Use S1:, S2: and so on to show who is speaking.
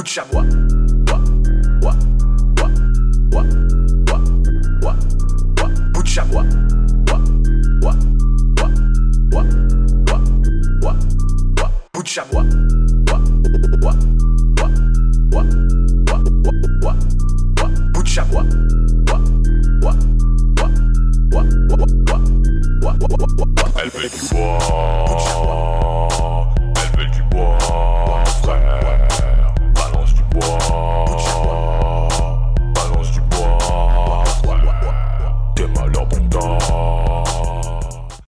S1: bout de chabois. Bout de chabois. Elle fait du bois.